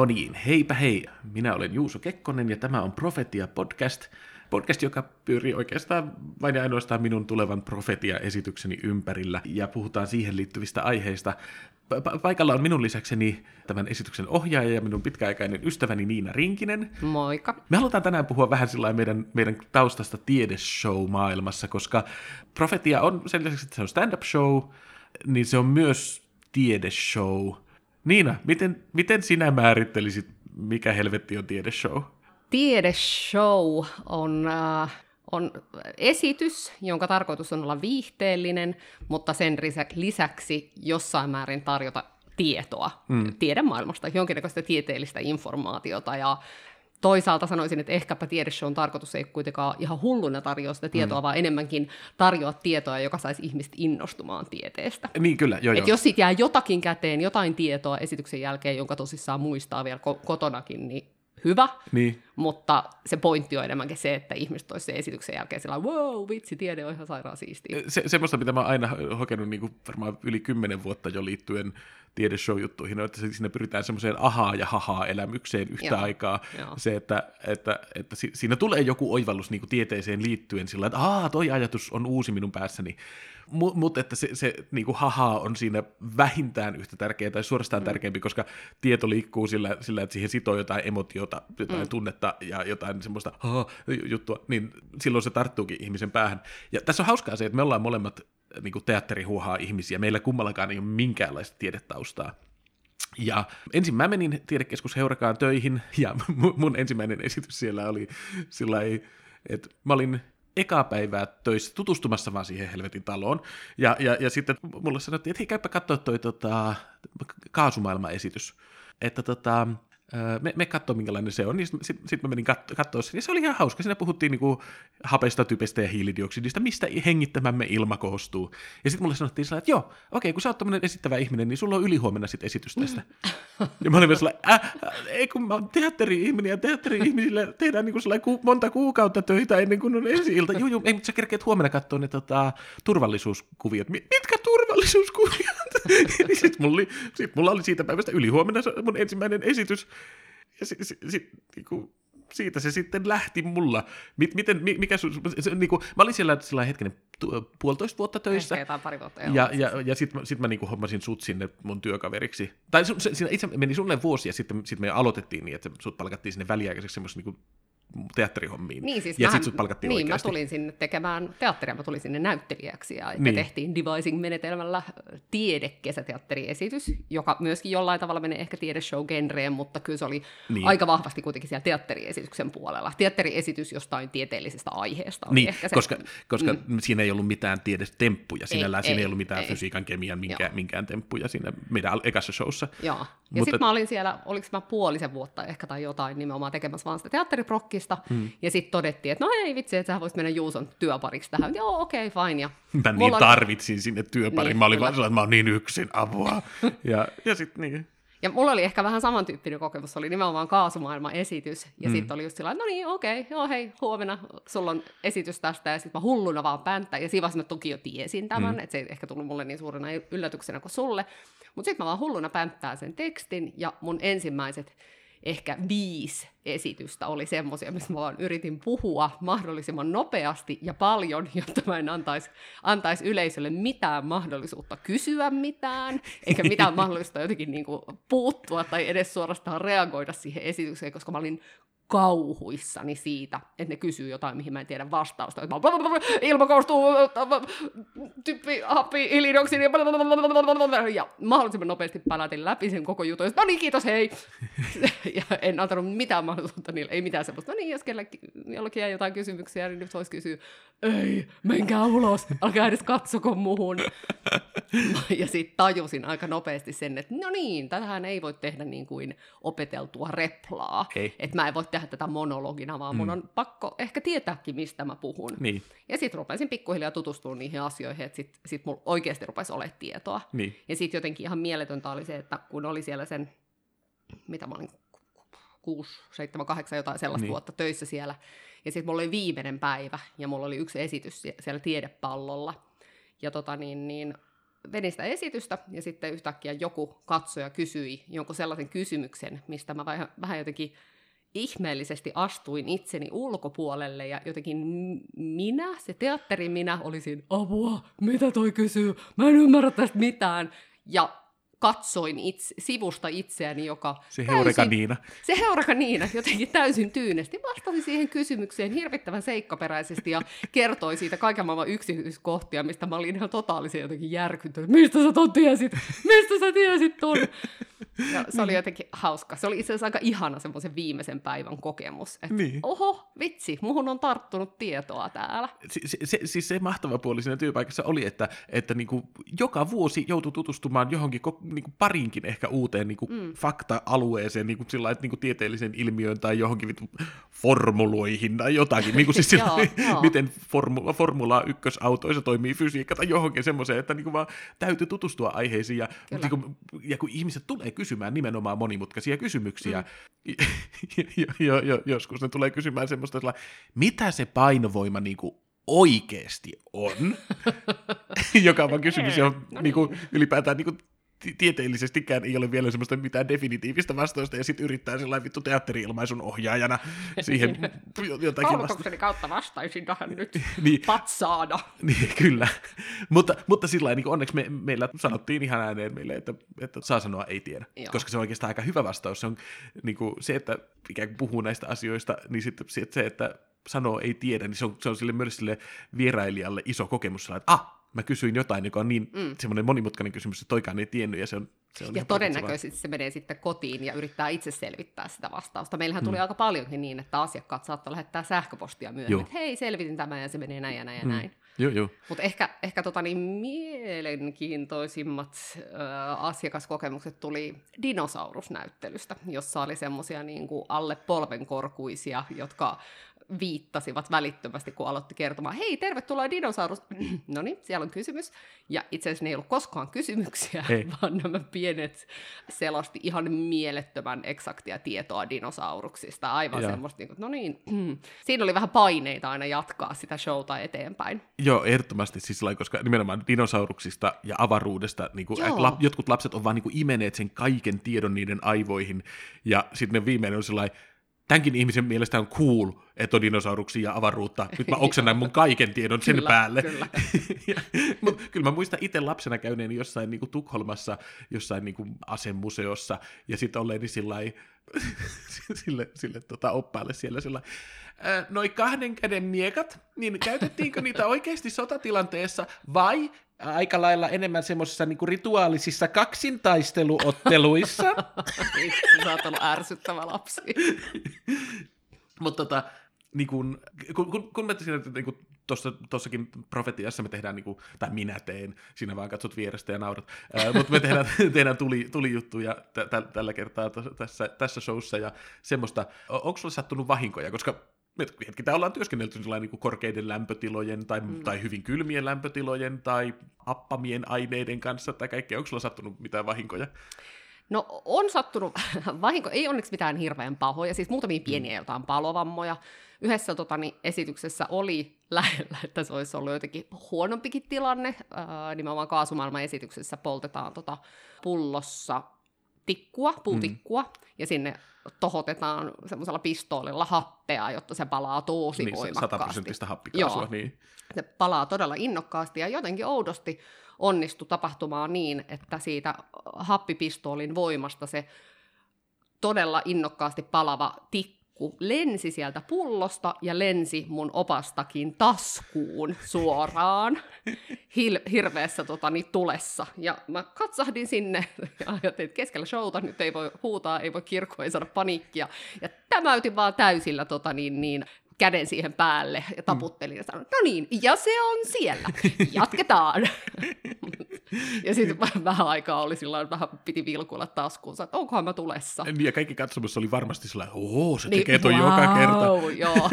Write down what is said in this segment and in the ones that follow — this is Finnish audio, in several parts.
No niin, heipä hei. Minä olen Juuso Kekkonen ja tämä on Profetia Podcast. Podcast, joka pyörii oikeastaan vain ja ainoastaan minun tulevan Profetia-esitykseni ympärillä ja puhutaan siihen liittyvistä aiheista. Pa- paikalla on minun lisäkseni tämän esityksen ohjaaja ja minun pitkäaikainen ystäväni Niina Rinkinen. Moikka. Me halutaan tänään puhua vähän sillä meidän, meidän taustasta tiedeshow-maailmassa, koska Profetia on sen lisäksi, että se on stand-up show, niin se on myös tiedeshow. Niina, miten, miten sinä määrittelisit, mikä helvetti on tiedeshow? Tiedeshow on, äh, on esitys, jonka tarkoitus on olla viihteellinen, mutta sen lisäksi jossain määrin tarjota tietoa mm. tiedemaailmasta, jonkinnäköistä tieteellistä informaatiota ja toisaalta sanoisin, että ehkäpä tiedeshown tarkoitus ei kuitenkaan ihan hulluna tarjoa sitä tietoa, mm. vaan enemmänkin tarjoa tietoa, joka saisi ihmiset innostumaan tieteestä. Niin, kyllä, joo, Et joo. jos siitä jää jotakin käteen, jotain tietoa esityksen jälkeen, jonka tosissaan muistaa vielä ko- kotonakin, niin hyvä, Niin. mutta se pointti on enemmänkin se, että ihmiset sen esityksen jälkeen sillä wow, vitsi, tiede on ihan sairaan siistiä. Se, semmoista, mitä mä oon aina hokenut niin kuin varmaan yli kymmenen vuotta jo liittyen tiedeshow-juttuihin, on, että siinä pyritään semmoiseen ahaa ja hahaa elämykseen yhtä Joo, aikaa. joo. Se, että, että, että si- siinä tulee joku oivallus niin kuin tieteeseen liittyen sillä että aa, toi ajatus on uusi minun päässäni. Mutta mut, että se, se niin kuin hahaa on siinä vähintään yhtä tärkeä tai suorastaan mm. tärkeämpi, koska tieto liikkuu sillä, sillä, että siihen sitoo jotain emotiota, jotain mm. tunnetta ja jotain semmoista juttua, niin silloin se tarttuukin ihmisen päähän. Ja tässä on hauskaa se, että me ollaan molemmat niin kuin teatterihuohaa ihmisiä. Meillä kummallakaan ei ole minkäänlaista tiedetaustaa. Ja ensin mä menin tiedekeskus Heurakaan töihin, ja mu- mun ensimmäinen esitys siellä oli sillä että mä olin ekaa päivää töissä tutustumassa vaan siihen helvetin taloon, ja, ja, ja sitten mulle sanottiin, että hei, käypä katsoa toi tota, kaasumaailma-esitys, että tota, me, me katsoo, minkälainen se on, niin sitten sit, sit mä menin kat- katsoa sen, ja se oli ihan hauska. Siinä puhuttiin niinku hapesta, typestä ja hiilidioksidista, mistä hengittämämme ilma koostuu. Ja sitten mulle sanottiin sillä, että joo, okei, kun sä oot tämmöinen esittävä ihminen, niin sulla on ylihuomenna sitten esitys tästä. ja mä olin myös sellainen, äh, äh, ei kun mä oon teatteri-ihminen, ja teatteri-ihmisille tehdään niinku ku- monta kuukautta töitä ennen kuin on ensi ilta. Joo, joo, ei, mutta sä kerkeet huomenna katsoa ne tota, turvallisuuskuviot. Mi- mitkä turvallisuuskuviot? sitten mulla, oli, sit mulla oli siitä päivästä ylihuomenna mun ensimmäinen esitys. Ja si, si, si, niinku, siitä se sitten lähti mulla. Mit, miten, mi- mikä sun, se, niinku, mä olin siellä sillä hetkinen puolitoista vuotta töissä. Ehkä jotain pari vuotta. joo. Ja, ja, ja sitten sit mä niinku hommasin sut sinne mun työkaveriksi. Tai se, siinä itse meni sulle vuosi ja sitten sit me aloitettiin niin, että sut palkattiin sinne väliaikaiseksi semmoisen niinku teatterihommiin. Niin, siis ja mähän- sitten sut palkattiin niin, oikeasti. mä tulin sinne tekemään teatteria, mä tulin sinne näyttelijäksi ja Niin. niin. tehtiin devising-menetelmällä tiedekesäteatteriesitys, joka myöskin jollain tavalla menee ehkä tiedeshow-genreen, mutta kyllä se oli Niin. aika vahvasti kuitenkin siellä teatteriesityksen puolella. Teatteriesitys jostain tieteellisestä aiheesta oli Niin, ehkä se. koska, koska mm. siinä ei ollut mitään tiedestemppuja sinällään, siinä ei ei, ollut mitään ei. fysiikan, kemian, minkään, Joo. minkään temppuja siinä meidän ekassa showssa. Joo. Ja Mutta- sitten mä olin siellä, oliko mä puolisen vuotta ehkä tai jotain nimenomaan tekemässä vaan sitä teatteriprokkista, hmm. ja sitten todettiin, että no ei vitsi, että sä voisit mennä Juuson työpariksi tähän. Joo, okei, okay, fine. Ja Mä niin mulla on- tarvitsin sinne työparin, Niin, mä olin kyllä. vaan sellainen, että mä oon niin yksin, apua. ja, ja sitten niin. Ja mulla oli ehkä vähän samantyyppinen kokemus, se oli nimenomaan kaasumaailman esitys, ja mm. sitten oli just sillä no niin, okei, joo hei, huomenna sulla on esitys tästä, ja sitten mä hulluna vaan päntä, ja siinä vaiheessa mä toki jo tiesin tämän, mm. että se ei ehkä tullut mulle niin suurena yllätyksenä kuin sulle, mutta sitten mä vaan hulluna pänttää sen tekstin, ja mun ensimmäiset ehkä viisi esitystä oli semmoisia, missä mä vaan yritin puhua mahdollisimman nopeasti ja paljon, jotta mä en antaisi antais yleisölle mitään mahdollisuutta kysyä mitään, eikä mitään mahdollisuutta jotenkin niin kuin puuttua tai edes suorastaan reagoida siihen esitykseen, koska mä olin kauhuissani siitä, että ne kysyy jotain, mihin mä en tiedä vastausta. Mä ilma koostuu typpi, happi, hiilidioksidi ja mahdollisimman nopeasti palatin läpi sen koko jutun. No niin, kiitos, hei! ja en antanut mitään mahdollisuutta niille, ei mitään semmoista. No niin, jos kellekin, jollakin jäi jotain kysymyksiä, niin nyt voisi kysyä, ei, menkää ulos, älkää edes katsoko muhun. Ja sitten tajusin aika nopeasti sen, että no niin, tätähän ei voi tehdä niin kuin opeteltua replaa. Että mä en voi tehdä tätä monologina, vaan mun on pakko ehkä tietääkin, mistä mä puhun. Niin, Ja sitten rupesin pikkuhiljaa tutustumaan niihin asioihin, että sitten sit mulla oikeasti rupesi olemaan tietoa. niin. Ja sitten jotenkin ihan mieletöntä oli se, että kun oli siellä sen, mitä mä olin, kuusi, seitsemän, kahdeksan jotain sellaista Niin. vuotta töissä siellä. Ja sitten mulla oli viimeinen päivä ja mulla oli yksi esitys sie- siellä tiedepallolla. Ja tota niin, niin vedin sitä esitystä ja sitten yhtäkkiä joku katsoja kysyi jonkun sellaisen kysymyksen, mistä mä vähän, vähän jotenkin ihmeellisesti astuin itseni ulkopuolelle ja jotenkin minä, se teatteri minä, olisin apua, mitä toi kysyy, mä en ymmärrä tästä mitään. Ja katsoin itse, sivusta itseäni, joka... Se Heureka Niina. Se Heureka Niina jotenkin täysin tyynesti vastasi siihen kysymykseen hirvittävän seikkaperäisesti ja kertoi siitä kaiken maailman yksityiskohtia, mistä mä olin ihan totaalisen jotenkin järkyttynyt. Mistä sä ton tiesit? Mistä sä tiesit ton? Ja se oli jotenkin hauska. Se oli itse asiassa aika ihana semmoisen viimeisen päivän kokemus. Että niin. oho, vitsi, muhun on tarttunut tietoa täällä. Si- se, se, siis se mahtava puoli siinä työpaikassa oli, että, että niinku joka vuosi joutui tutustumaan johonkin niinku parinkin ehkä uuteen niinku mm. fakta-alueeseen niinku sillä että niinku tieteellisen ilmiön tai johonkin vittu formuloihin tai jotakin. niinku siis sillä, joo, miten formula, Formula 1-autoissa toimii fysiikka tai johonkin semmoiseen, että niinku vaan täytyy tutustua aiheisiin. Ja, niinku, ja kun ihmiset tulee kysymään nimenomaan monimutkaisia kysymyksiä, mm. jo, jo, jo, joskus ne tulee kysymään semmoista, mitä se painovoima niinku oikeasti on, joka on vaan kysymys, johon no niin. niinku, ylipäätään niinku, tieteellisestikään ei ole vielä semmoista mitään definitiivistä vastausta, ja sitten yrittää sellainen vittu teatteri-ilmaisun ohjaajana siihen jotakin vasta- kautta vastaisin tähän nyt niin, patsaana. Niin, kyllä. mutta, mutta sillä niin onneksi me, meillä sanottiin ihan ääneen meille, että, että saa sanoa ei tiedä, Joo. koska se on oikeastaan aika hyvä vastaus. Se on niin kuin, se, että ikään kuin puhuu näistä asioista, niin sitten se, että sanoo ei tiedä, niin se on, se on sille myös sille vierailijalle iso kokemus, että ah, mä kysyin jotain, joka on niin mm. semmoinen monimutkainen kysymys, että toikaan ei tiennyt, ja se on, se on Ja todennäköisesti se menee sitten kotiin ja yrittää itse selvittää sitä vastausta. Meillähän tuli mm. aika paljonkin niin, että asiakkaat saattoi lähettää sähköpostia myöhemmin, että hei, selvitin tämän, ja se menee näin ja näin ja mm. näin. Joo, joo. Mutta ehkä, ehkä tota niin mielenkiintoisimmat ö, asiakaskokemukset tuli dinosaurusnäyttelystä, jossa oli semmoisia niin alle polvenkorkuisia, jotka viittasivat välittömästi, kun aloitti kertomaan, hei, tervetuloa dinosaurus. no niin, siellä on kysymys. Ja itse asiassa ne ei ollut koskaan kysymyksiä, Hei. vaan nämä pienet selosti ihan mielettömän eksaktia tietoa dinosauruksista. Aivan ja. semmoista, niin no niin, siinä oli vähän paineita aina jatkaa sitä showta eteenpäin. Joo, ehdottomasti siis koska nimenomaan dinosauruksista ja avaruudesta niin kuin, la, jotkut lapset on vaan niin kuin imeneet sen kaiken tiedon niiden aivoihin, ja sitten ne viimeinen on sellainen, tämänkin ihmisen mielestä on cool, että on dinosauruksia ja avaruutta. Nyt mä oksennan mun kaiken tiedon sen kyllä, päälle. Kyllä. Mutta kyllä mä muistan itse lapsena käyneeni jossain niin kuin Tukholmassa, jossain niin kuin asemuseossa, ja sitten olleeni sillä sille, sille tota, oppaalle siellä sillä noin kahden käden miekat, niin käytettiinkö niitä oikeasti sotatilanteessa vai aika lailla enemmän semmoisissa niinku rituaalisissa kaksintaisteluotteluissa. Sä oot ollut ärsyttävä lapsi. Mutta tota, niin kun, kun, kun, mä siinä, niin kun tuossakin profetiassa me tehdään, niin kun, tai minä teen, sinä vaan katsot vierestä ja naurat, ää, mutta me tehdään, tehdään tuli, tulijuttuja t- t- tällä kertaa t- tässä, tässä showssa ja semmoista. Onko sulle sattunut vahinkoja, koska me hetki täällä ollaan työskennelty niin kuin korkeiden lämpötilojen tai, mm. tai hyvin kylmien lämpötilojen tai happamien aineiden kanssa tai kaikkea. Onko sulla sattunut mitään vahinkoja? No on sattunut vahinko, ei onneksi mitään hirveän pahoja, siis muutamia pieniä mm. jotain palovammoja. Yhdessä totani, esityksessä oli lähellä, että se olisi ollut jotenkin huonompikin tilanne. Ää, nimenomaan kaasumaailman esityksessä poltetaan tota pullossa tikkua, puutikkua, mm. ja sinne tohotetaan semmoisella pistoolilla happea, jotta se palaa tosi niin, voimakkaasti. 100 prosenttista happikaasua, Joo. niin. Se palaa todella innokkaasti ja jotenkin oudosti onnistui tapahtumaan niin, että siitä happipistoolin voimasta se todella innokkaasti palava tikku lensi sieltä pullosta ja lensi mun opastakin taskuun suoraan hil- hirveässä totani, tulessa. Ja mä katsahdin sinne ja ajattelin, että keskellä showta nyt ei voi huutaa, ei voi kirkkoa, ei saada paniikkia. Ja tämäytin vaan täysillä tota, niin, niin, käden siihen päälle ja taputtelin ja sanoin, no niin, ja se on siellä, jatketaan. ja sitten vähän aikaa oli sillä vähän piti vilkuilla taskuunsa, että onkohan mä tulessa. Niin, ja kaikki katsomassa oli varmasti sellainen, ooo, se niin, tekee ton wow, joka kerta. joo.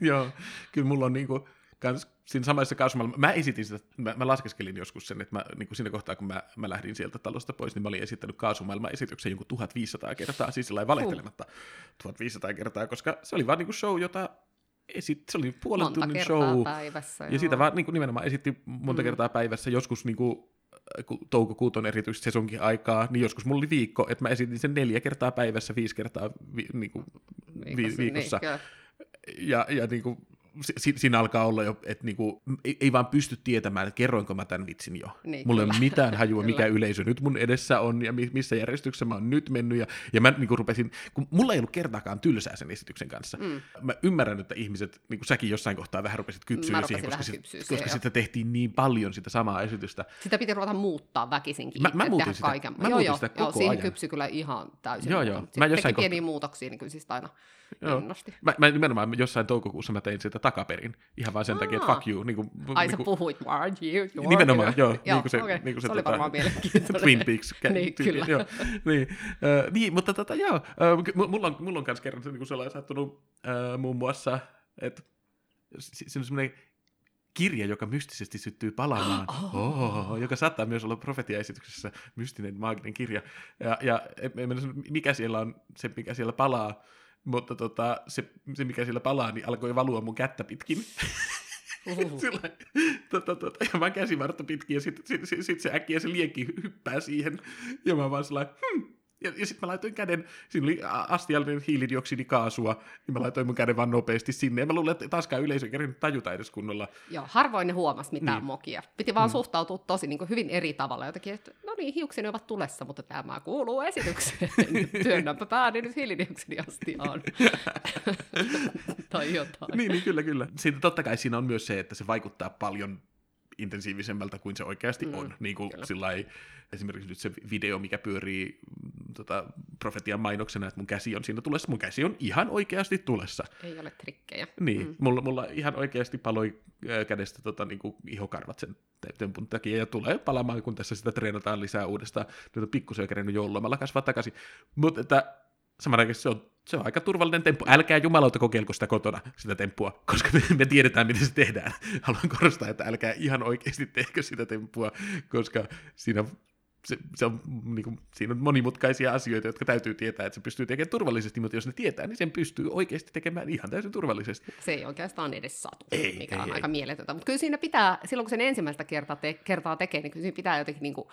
joo, kyllä mulla on niinku, kans siinä samassa kausumalla, mä esitin sitä, mä, mä laskeskelin joskus sen, että mä, niin kuin siinä kohtaa, kun mä, mä lähdin sieltä talosta pois, niin mä olin esittänyt kaasumaailman esityksen jonkun 1500 kertaa, siis sillä valehtelematta uh. 1500 kertaa, koska se oli vaan niin kuin show, jota esit, se oli puolen monta tunnin show. päivässä. Ja joo. siitä vaan niin kuin nimenomaan esitti monta mm. kertaa päivässä, joskus niin kuin, toukokuut on erityisesti sesonkin aikaa, niin joskus mulla oli viikko, että mä esitin sen neljä kertaa päivässä, viisi kertaa vi, niin kuin, vi, Viikossa, viikossa. Niin, ja, ja niin kuin, si, siinä alkaa olla jo, että niinku, ei, ei vaan pysty tietämään, että kerroinko mä tämän vitsin jo. Niin, Mulla ei ole mitään hajua, mikä yleisö nyt mun edessä on ja mi- missä järjestyksessä mä oon nyt mennyt. Ja, ja mä niinku rupesin, kun mulla ei ollut kertaakaan tylsää sen esityksen kanssa. Mm. Mä ymmärrän, että ihmiset, niin kuin säkin jossain kohtaa vähän rupesit kypsyä siihen, koska, sit, koska siihen, sitä tehtiin niin paljon sitä samaa esitystä. Sitä piti ruveta muuttaa väkisinkin. Mä- itse, mä muutin sitä. kaiken. Mä joo, muutin joo, sitä joo, koko siihen ajan. kypsy kyllä ihan täysin. Joo, joo. Mä jossain teki pieniä muutoksia, niin kyllä siis aina Joo. innosti. Mä, mä nimenomaan jossain toukokuussa mä tein sitä takaperin, ihan vaan sen takia, että Aa. fuck you. Niin kuin, Ai niin sä kuin, puhuit, are you? you Nimenomaan, joo. Joo, niin kuin se, okei. niin kuin se, se oli tota, varmaan mielenkiintoinen. Twin Peaks. Niin, tyyli, kyllä. Joo, niin, äh, niin, mutta tota, joo, äh, mulla on, mulla on myös kerran se, niin kuin sellainen sattunut äh, muun muassa, että siinä on semmoinen kirja, joka mystisesti syttyy palaamaan, Oh. oh, joka saattaa myös olla profetiaesityksessä mystinen maaginen kirja. Ja, ja en, en mikä siellä on se, mikä siellä palaa, mutta tota, se, se, mikä siellä palaa, niin alkoi valua mun kättä pitkin. Sillä, tota, tota, ja mä käsivartta pitkin, ja sitten sit, sit, sit se äkkiä se liekki hyppää siihen, ja mä vaan sellainen, hmm. Ja, ja sitten mä laitoin käden, siinä oli astiallinen hiilidioksidikaasua, niin mä laitoin mun käden vaan nopeasti sinne, ja mä luulen, että taaskaan yleisö ei kerinyt tajuta edes kunnolla. Joo, harvoin ne huomasi mitään Niin. mokia. Piti vaan suhtautua tosi niin kuin hyvin eri tavalla. Jotenkin, että no niin, hiukseni ovat tulessa, mutta tämä kuuluu esitykseen. Työnnäpä pääni nyt hiilidioksidiastiaan. tai jotain. Niin, niin kyllä, kyllä. Siitä, totta kai siinä on myös se, että se vaikuttaa paljon intensiivisemmältä kuin se oikeasti Mm, mm, on. Niin kuin sillai, esimerkiksi nyt se video, mikä pyörii mm, tota, profetian mainoksena, että mun käsi on siinä tulessa. Mun käsi on ihan oikeasti tulessa. Ei ole trikkejä. Niin, mm. mulla, mulla ihan oikeasti paloi ää, kädestä tota, niin kuin ihokarvat sen te- tempun takia, ja tulee palamaan, kun tässä sitä treenataan lisää uudestaan. Nyt on pikkusen kerennyt joululomalla kasvaa takaisin. Mutta että samanaikaisesti se on, se on aika turvallinen temppu. Älkää jumalauta kokeilko sitä kotona, sitä temppua, koska me, me tiedetään, miten se tehdään. Haluan korostaa, että älkää ihan oikeasti tehkö sitä temppua, koska siinä se, se on, niin kuin, siinä on monimutkaisia asioita, jotka täytyy tietää, että se pystyy tekemään turvallisesti, mutta jos ne tietää, niin sen pystyy oikeasti tekemään ihan täysin turvallisesti. Se ei oikeastaan edes satu, Ei, mikä ei, on ei. aika mieletöntä. Mutta kyllä siinä pitää, silloin kun sen ensimmäistä kertaa, te- kertaa tekee, niin kyllä siinä pitää jotenkin niin kuin,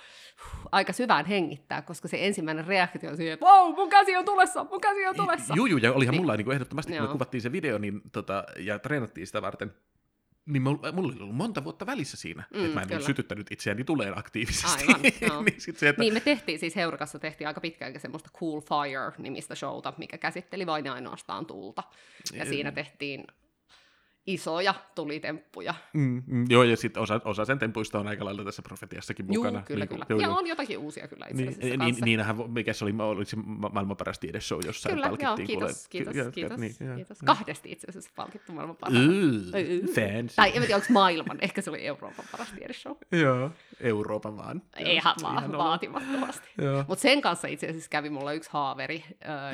aika syvään hengittää, koska se ensimmäinen reaktio on siihen, että wow, mun käsi on tulessa, mun käsi on tulessa. Juu, juu, ja olihan Niin. mulla niin kuin ehdottomasti, kun me kuvattiin se video niin, tota, ja treenattiin sitä varten, niin mulla, mulla oli ollut monta vuotta välissä siinä, Mm, että mä en kyllä. ollut sytyttänyt itseäni tuleen aktiivisesti. Aivan, niin sit se, että, Niin me tehtiin, siis Heurakassa tehtiin aika pitkään semmoista Cool Fire-nimistä showta, mikä käsitteli vain ja ainoastaan tulta. Ja Mm. siinä tehtiin isoja tulitemppuja. mm, mm, joo, ja sitten osa, osa sen tempuista on aika lailla tässä profetiassakin mukana. kyllä, Niin kyllä. joo, ja joo. on jotakin uusia kyllä itse Niin, asiassa niin, kanssa. niinähän, mikä se oli, oli se ma- maailman paras tiedeshow jossain Kyllä, joo, palkittiin. kiitos, kuule. kiitos, Ky- joo, kiitos, niin, joo. kiitos. Kahdesti itse asiassa palkittu maailman. Yy, fancy. Tai en tiedä, onko maailman, ehkä se oli Euroopan paras tiedeshow. Joo, Euroopan vaan. Ihan Se vaan olo. vaatimattomasti. Joo. Mutta sen kanssa itse asiassa kävi mulla yksi haaveri,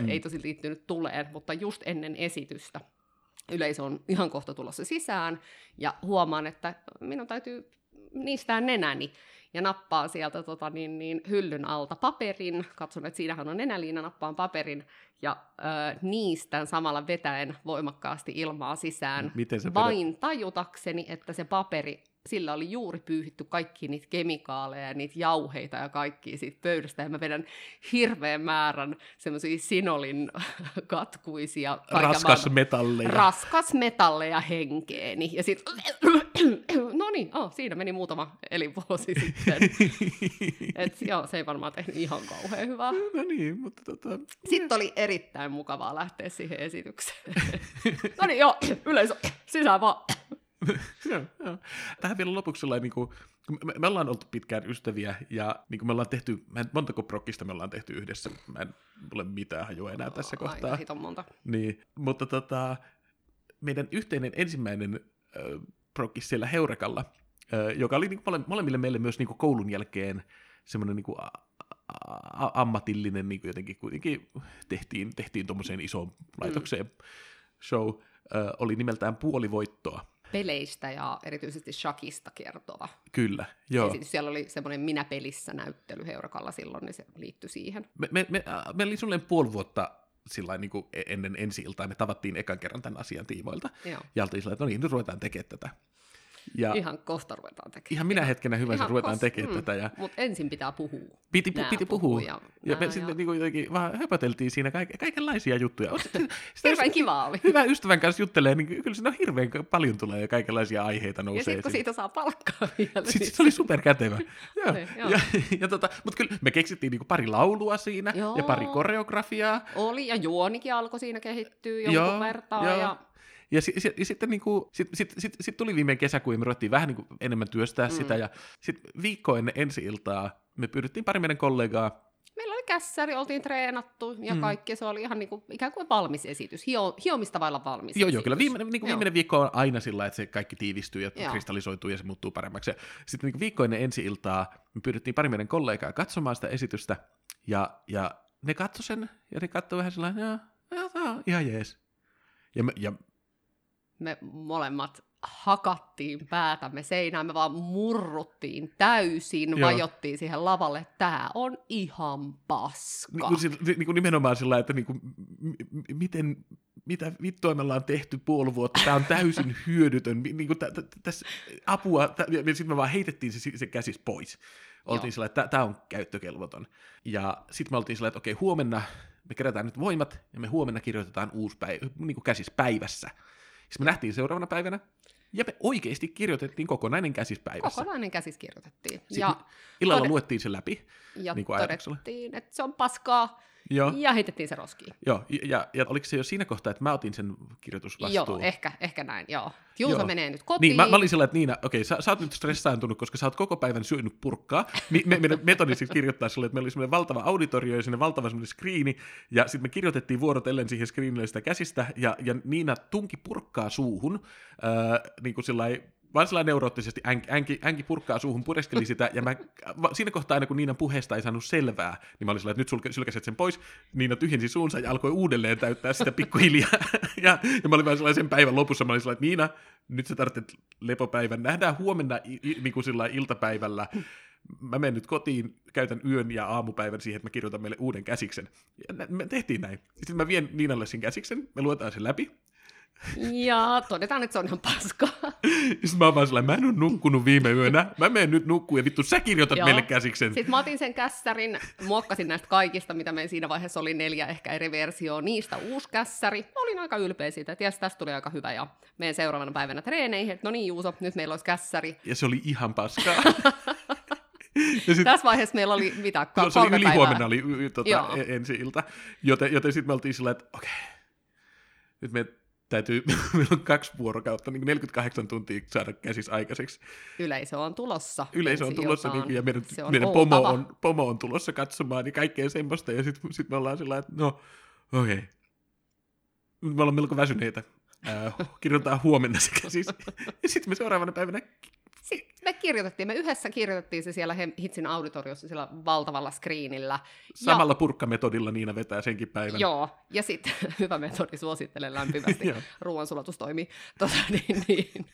mm. ei tosi liittynyt tuleen, mutta just ennen esitystä yleisö on ihan kohta tulossa sisään, ja huomaan, että minun täytyy niistää nenäni, ja nappaan sieltä tota, niin, niin, hyllyn alta paperin, katson, että siinähän on nenäliina, nappaan paperin, ja öö, niistän samalla vetäen voimakkaasti ilmaa sisään, Miten sä vain tajutakseni, että se paperi, sillä oli juuri pyyhitty kaikki niitä kemikaaleja ja niitä jauheita ja kaikkia siitä pöydästä, ja mä vedän hirveän määrän semmoisia sinolin katkuisia Raskas metalleja. raskas metalleja henkeeni. Ja sitten, no niin, oh, siinä meni muutama elinvuosi sitten. Et, joo, se ei varmaan tehnyt ihan kauhean hyvää. no niin, mutta tota... Sitten oli erittäin mukavaa lähteä siihen esitykseen. no niin, joo, yleisö, sisään vaan. Tähän vielä lopuksi sellainen, niin kuin, me, me ollaan oltu pitkään ystäviä, ja niin kuin me ollaan tehty, mä en, montako prokkista me ollaan tehty yhdessä, mä en ole mitään hajua enää tässä kohtaa. Aika hiton monta. Niin, mutta tota, meidän yhteinen ensimmäinen äh, prokkis siellä Heurekalla, äh, joka oli niin kuin mole, molemmille meille myös niin kuin koulun jälkeen semmoinen niin kuin a, ammatillinen, niin kuin jotenkin kuitenkin tehtiin, tehtiin tuommoiseen isoon laitokseen show, äh, oli nimeltään Puolivoittoa. Peleistä ja erityisesti shakista kertova Kyllä, joo. esitys. Siellä oli semmoinen Minä pelissä näyttely Heurakalla silloin, niin se liittyi siihen. Me, me, me, äh, me oli suunnilleen puoli vuotta sillain, niin kuin ennen ensi iltaa, me tavattiin ekan kerran tämän asian tiimoilta. Joo. Ja oltiin sillä, että no niin, nyt ruvetaan tekemään tätä. Ja Ihan kohta ruvetaan tekemään. ihan minä hetkenä hyvänsä ruvetaan kos- tekemään mm. tätä. Ja Mutta ensin pitää puhua. piti, pu- piti puhua. ja Ja me sitten ja- niin jotenkin vaan höpöteltiin siinä kaik- kaikenlaisia juttuja. Sitä Hirveän jos kiva oli. Hyvä ystävän kanssa juttelee, niin kyllä siinä on hirveän paljon tulee ja kaikenlaisia aiheita Ja nousee. sitten kun siitä saa palkkaa vielä. Sitten niin se oli superkätevä. joo. Oli, joo. ja, ja tota, mutta kyllä me keksittiin niinku pari laulua siinä Joo. ja pari koreografiaa. Oli, ja juonikin alkoi siinä kehittyä Joo, jonkun vertaa. joo. Ja... Ja, si, si, ja sitten niinku, sit, sit, sit, sit tuli viimein kesäkuun ja me ruvettiin vähän niinku enemmän työstää mm. sitä. Ja sitten viikko ennen ensi-iltaa me pyydettiin pari meidän kollegaa. Meillä oli kässäri, oltiin treenattu ja Mm. kaikki. Se oli ihan niinku, ikään kuin valmis esitys. Hio, hiomista vailla valmis Joo, esitys. joo, kyllä viimeinen, niinku Joo. viimeinen viikko on aina sillä, että se kaikki tiivistyy ja Joo. kristallisoituu ja se muuttuu paremmaksi. Ja sitten niinku viikko ennen ensi-iltaa me pyydettiin pari meidän kollegaa katsomaan sitä esitystä. Ja, ja ne katsoi sen ja ne katsoi vähän joo, joo, tää on ihan jees. Ja, me, ja Me molemmat hakattiin päätämme seinään, me vaan murruttiin täysin, Joo. Vajottiin siihen lavalle. Tää on ihan paska. Niin kuin, sillä- niin kuin nimenomaan sillä, että niin kuin, m- miten, mitä vittua me ollaan tehty puoli vuotta, tämä on täysin hyödytön, niin kuin, tä, tä, tässä apua, tä, ja sitten me vaan heitettiin se, se käsis pois. Oltiin Joo. sillä, että tämä on käyttökelvoton. Ja sitten me oltiin sillä, että okei, huomenna me kerätään nyt voimat, ja me huomenna kirjoitetaan uusi päivä, niin kuin käsis päivässä. Sitten me nähtiin seuraavana päivänä, ja me oikeasti kirjoitettiin kokonainen käsis päivässä. Kokonainen käsis kirjoitettiin. Sitten ja illalla tode- luettiin se läpi. ja niin kuin todettiin, että se on paskaa, Joo. ja heitettiin se roskiin. Joo, ja, ja, ja oliko se jo siinä kohtaa, että mä otin sen kirjoitusvastuun? Joo, ehkä, ehkä näin, joo. Juuso Joo. menee nyt kotiin. Niin, mä, mä olin sillä, että Niina, okei, sä, sä oot nyt stressaantunut, koska sä oot koko päivän syönyt purkkaa. Mi, me, meidän metodi siis kirjoittaa sulle, että meillä oli semmoinen valtava auditorio ja sinne valtava semmoinen skriini, ja sitten me kirjoitettiin vuorotellen siihen skriinille sitä käsistä, ja, ja Niina tunki purkkaa suuhun, äh, niin kuin sillä vaan sellainen neuroottisesti änki, änki, änki purkkaa suuhun, pureskeli sitä, ja mä, siinä kohtaa aina kun Niinan puheesta ei saanut selvää, niin mä olin sellainen, että nyt sulke, sylkäset sen pois, Niina tyhjensi suunsa ja alkoi uudelleen täyttää sitä pikkuhiljaa, ja, ja mä olin vaan sellainen sen päivän lopussa, mä olin sellainen, että Niina, nyt sä tarvitset lepopäivän, nähdään huomenna niin kuin sillä iltapäivällä, mä menen nyt kotiin, käytän yön ja aamupäivän siihen, että mä kirjoitan meille uuden käsiksen. Ja me tehtiin näin. Sitten mä vien Niinalle sen käsiksen, me luetaan sen läpi, Ja todetaan, että se on ihan paskaa. Sitten mä vaan sellainen, mä en ole nukkunut viime yönä, mä menen nyt nukkuun ja vittu sä kirjoitat Joo. meille käsiksen. Sitten mä otin sen kässärin, muokkasin näistä kaikista, mitä meillä siinä vaiheessa oli neljä ehkä eri versioa, niistä uusi kässäri. Mä olin aika ylpeä siitä, että jes, tästä tuli aika hyvä ja meidän seuraavana päivänä treeneihin, että no niin Juuso, nyt meillä olisi kässäri. Ja se oli ihan paskaa. ja sit, Tässä vaiheessa meillä oli mitä, no, ka- se oli kolme huomenna oli tota, e- ensi ilta, joten, joten sitten me oltiin sillä, että okei, nyt me täytyy, meillä on kaksi vuorokautta, niin kuin 48 tuntia saada käsis aikaiseksi. Yleisö on tulossa. Yleisö on tulossa niin, kuin, ja meidän, on meidän pomo, oltava. on, pomo on tulossa katsomaan ja kaikkea semmoista. Ja sitten sit me ollaan sillä että no okei. Okay. Me ollaan melko väsyneitä. Äh, kirjoitetaan huomenna se käsis. Ja sitten me seuraavana päivänä Sitten me kirjoitettiin, me yhdessä kirjoitettiin se siellä Hitsin auditoriossa sillä valtavalla screenillä. samalla purkkametodilla Niina vetää senkin päivän. Joo, ja sitten hyvä metodi, suosittelen lämpimästi, ruoansulatus toimii. Tota, niin, niin.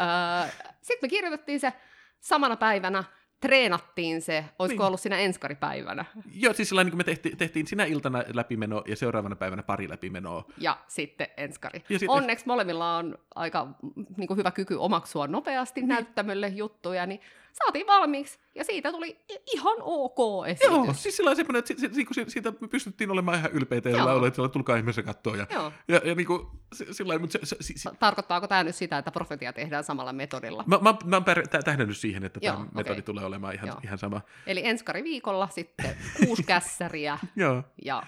Öö, sitten me kirjoitettiin se samana päivänä, treenattiin se, olisiko Niin. ollut siinä enskaripäivänä, Joo, siis sillä niin me tehtiin, tehtiin sinä iltana läpimeno ja seuraavana päivänä pari läpimenoa. ja sitten enskari. Ja sitten- Onneksi molemmilla on aika mm, niin kuin hyvä kyky omaksua nopeasti Niin. näyttämölle juttuja, niin saatiin valmiiksi, ja siitä tuli ihan ok esitys. Joo, siis sillä semmoinen, että si, si, si, siitä me pystyttiin olemaan ihan ylpeitä ja laulaa, että tulkaa ihmeessä katsoa. Ja, Joo. ja, ja niin kuin, sillä mutta se, se, si, Tarkoittaako tämä nyt sitä, että profetia tehdään samalla metodilla? Mä, mä, mä oon pär- tä- tähdännyt siihen, että tämä metodi tulee olemaan ihan, Joo. ihan sama. Eli enskari viikolla sitten kuusi kässäriä ja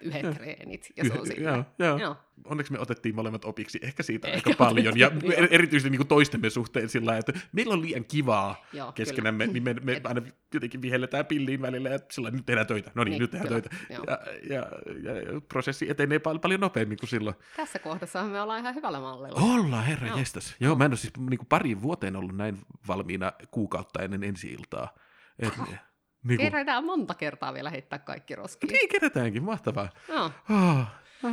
yhdet treenit, ja se on siinä. joo, joo. Onneksi me otettiin molemmat opiksi ehkä siitä Ehkä aika paljon. Ja er- erityisesti niin kuin toistemme suhteen sillä että meillä on liian kivaa Joo, keskenämme, niin me, me aina jotenkin vihelletään pilliin välillä ja sillä nyt tehdään töitä. No niin, Niin, nyt tehdään kyllä, töitä. joo. Ja, ja, ja, ja, prosessi etenee pal- paljon nopeammin kuin silloin. Tässä kohdassa me ollaan ihan hyvällä mallilla. Ollaan, herra Joo. jestas. Joo, mä en ole siis niin kuin pariin vuoteen ollut näin valmiina kuukautta ennen ensi iltaa. Et, niin kuin, Kerätään monta kertaa vielä heittää kaikki roskiin. niin kerätäänkin, mahtavaa. Joo. Oh, oh,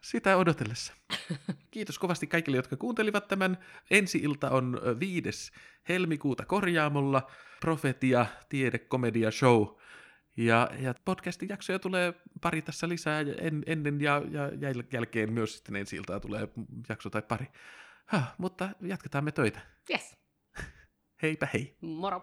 sitä odotellessa. Kiitos kovasti kaikille, jotka kuuntelivat tämän. Ensi ilta on ö, 5. helmikuuta Korjaamolla. Profetia, tiede, komedia, show. Ja, ja podcastin jaksoja tulee pari tässä lisää en, ennen ja, ja jäl- jälkeen myös sitten ensi iltaa tulee jakso tai pari. Huh, mutta jatketaan me töitä. Yes. Heipä hei. Moro.